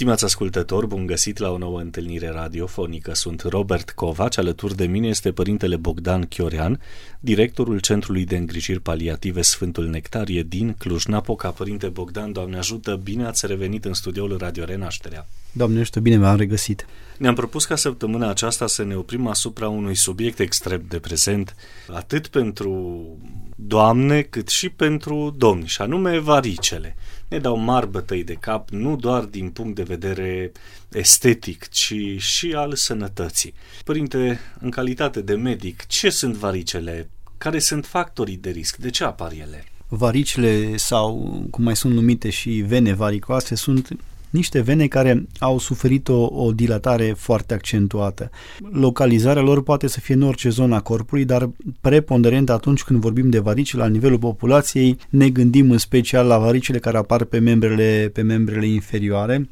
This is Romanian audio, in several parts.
Stimați ascultători, bun găsit la o nouă întâlnire radiofonică. Sunt Robert Covaci, alături de mine este părintele Bogdan Chiorean, directorul Centrului de Îngrijiri Paliative Sfântul Nectarie din Cluj-Napoca. Părinte Bogdan, Doamne ajută, bine ați revenit în studioul Radio Renașterea. Doamne ajută, bine m-am regăsit. Ne-am propus ca săptămâna aceasta să ne oprim asupra unui subiect extrem de prezent, atât pentru doamne cât și pentru domni, și anume varicele ne dau mari bătăi de cap, nu doar din punct de vedere estetic, ci și al sănătății. Părinte, în calitate de medic, ce sunt varicele? Care sunt factorii de risc? De ce apar ele? Varicele sau, cum mai sunt numite și vene varicoase, sunt niște vene care au suferit o, o dilatare foarte accentuată. Localizarea lor poate să fie în orice zonă a corpului, dar preponderent atunci când vorbim de varici la nivelul populației, ne gândim în special la varicile care apar pe membrele, pe membrele inferioare,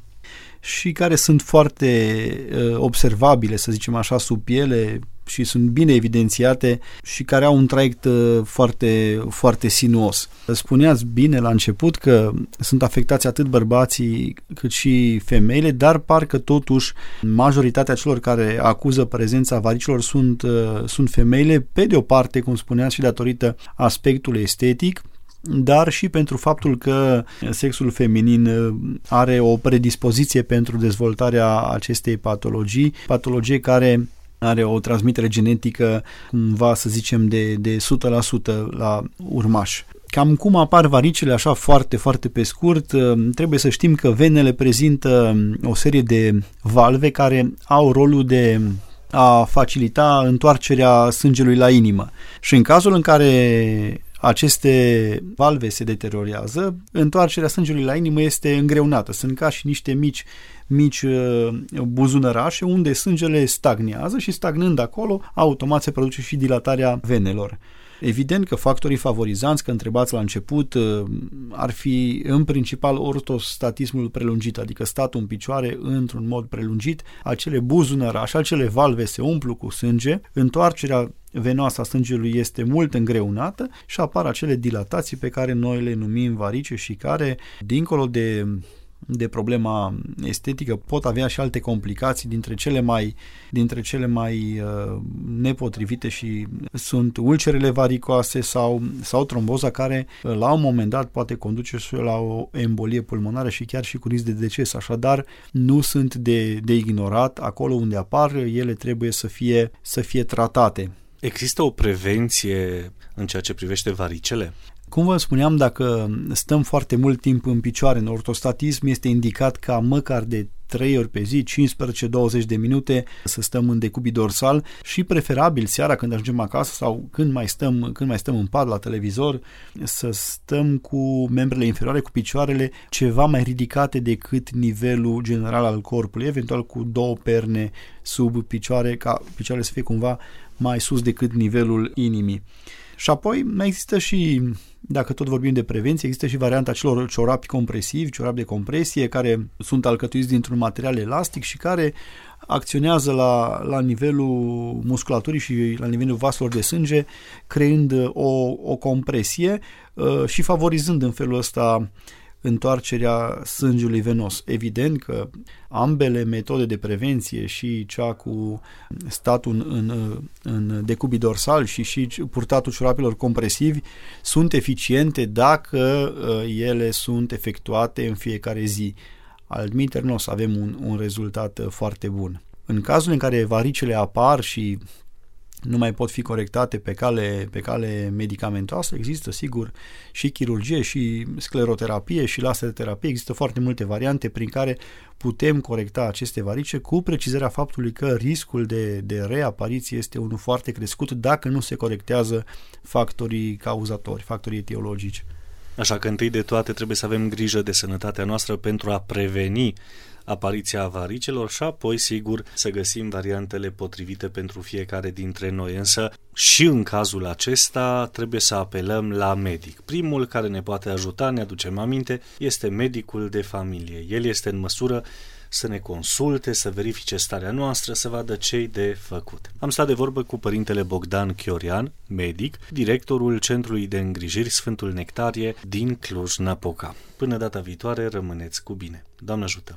și care sunt foarte uh, observabile, să zicem așa, sub piele, și sunt bine evidențiate și care au un traiect uh, foarte, foarte sinuos. Spuneați bine la început că sunt afectați atât bărbații cât și femeile, dar parcă totuși majoritatea celor care acuză prezența varicilor sunt, uh, sunt femeile, pe de o parte, cum spuneați, și datorită aspectului estetic, dar și pentru faptul că sexul feminin uh, are o predispoziție pentru dezvoltarea acestei patologii, patologie care are o transmitere genetică, cumva să zicem, de, de 100% la urmaș. Cam cum apar varicele așa foarte, foarte pe scurt, uh, trebuie să știm că venele prezintă um, o serie de valve care au rolul de a facilita întoarcerea sângelui la inimă. Și în cazul în care aceste valve se deteriorează, întoarcerea sângelui la inimă este îngreunată. Sunt ca și niște mici mici uh, buzunărașe unde sângele stagnează și stagnând acolo, automat se produce și dilatarea venelor. Evident că factorii favorizanți, că întrebați la început, uh, ar fi în principal ortostatismul prelungit, adică statul în picioare într-un mod prelungit, acele buzunărașe, acele valve se umplu cu sânge, întoarcerea venoasă a sângelui este mult îngreunată și apar acele dilatații pe care noi le numim varice și care, dincolo de de problema estetică pot avea și alte complicații dintre cele mai, dintre cele mai uh, nepotrivite și sunt ulcerele varicoase sau, sau tromboza care uh, la un moment dat poate conduce și la o embolie pulmonară și chiar și cu risc de deces. Așadar, nu sunt de, de ignorat. Acolo unde apar, ele trebuie să fie, să fie tratate. Există o prevenție în ceea ce privește varicele? Cum vă spuneam, dacă stăm foarte mult timp în picioare în ortostatism, este indicat ca măcar de 3 ori pe zi, 15-20 de minute să stăm în decubi dorsal și preferabil seara când ajungem acasă sau când mai stăm, când mai stăm în pat la televizor să stăm cu membrele inferioare, cu picioarele ceva mai ridicate decât nivelul general al corpului, eventual cu două perne sub picioare, ca picioarele să fie cumva mai sus decât nivelul inimii. Și apoi mai există și, dacă tot vorbim de prevenție, există și varianta celor ciorapi compresivi, ciorapi de compresie, care sunt alcătuiți dintr-un material elastic și care acționează la, la nivelul musculaturii și la nivelul vaselor de sânge, creând o, o compresie uh, și favorizând în felul ăsta întoarcerea sângelui venos. Evident că ambele metode de prevenție, și cea cu statul în, în, în decubi dorsal și și purtatul ciorapilor compresivi, sunt eficiente dacă uh, ele sunt efectuate în fiecare zi. Altminteri nu o să avem un, un rezultat uh, foarte bun. În cazul în care varicele apar și nu mai pot fi corectate pe cale, pe cale medicamentoasă. Există, sigur, și chirurgie, și scleroterapie, și laserterapie. Există foarte multe variante prin care putem corecta aceste varice cu precizarea faptului că riscul de, de reapariție este unul foarte crescut dacă nu se corectează factorii cauzatori, factorii etiologici. Așa că întâi de toate trebuie să avem grijă de sănătatea noastră pentru a preveni apariția avaricelor și apoi, sigur, să găsim variantele potrivite pentru fiecare dintre noi. Însă, și în cazul acesta, trebuie să apelăm la medic. Primul care ne poate ajuta, ne aducem aminte, este medicul de familie. El este în măsură să ne consulte, să verifice starea noastră, să vadă ce de făcut. Am stat de vorbă cu părintele Bogdan Chiorian, medic, directorul Centrului de Îngrijiri Sfântul Nectarie din Cluj-Napoca. Până data viitoare, rămâneți cu bine. Doamne ajută!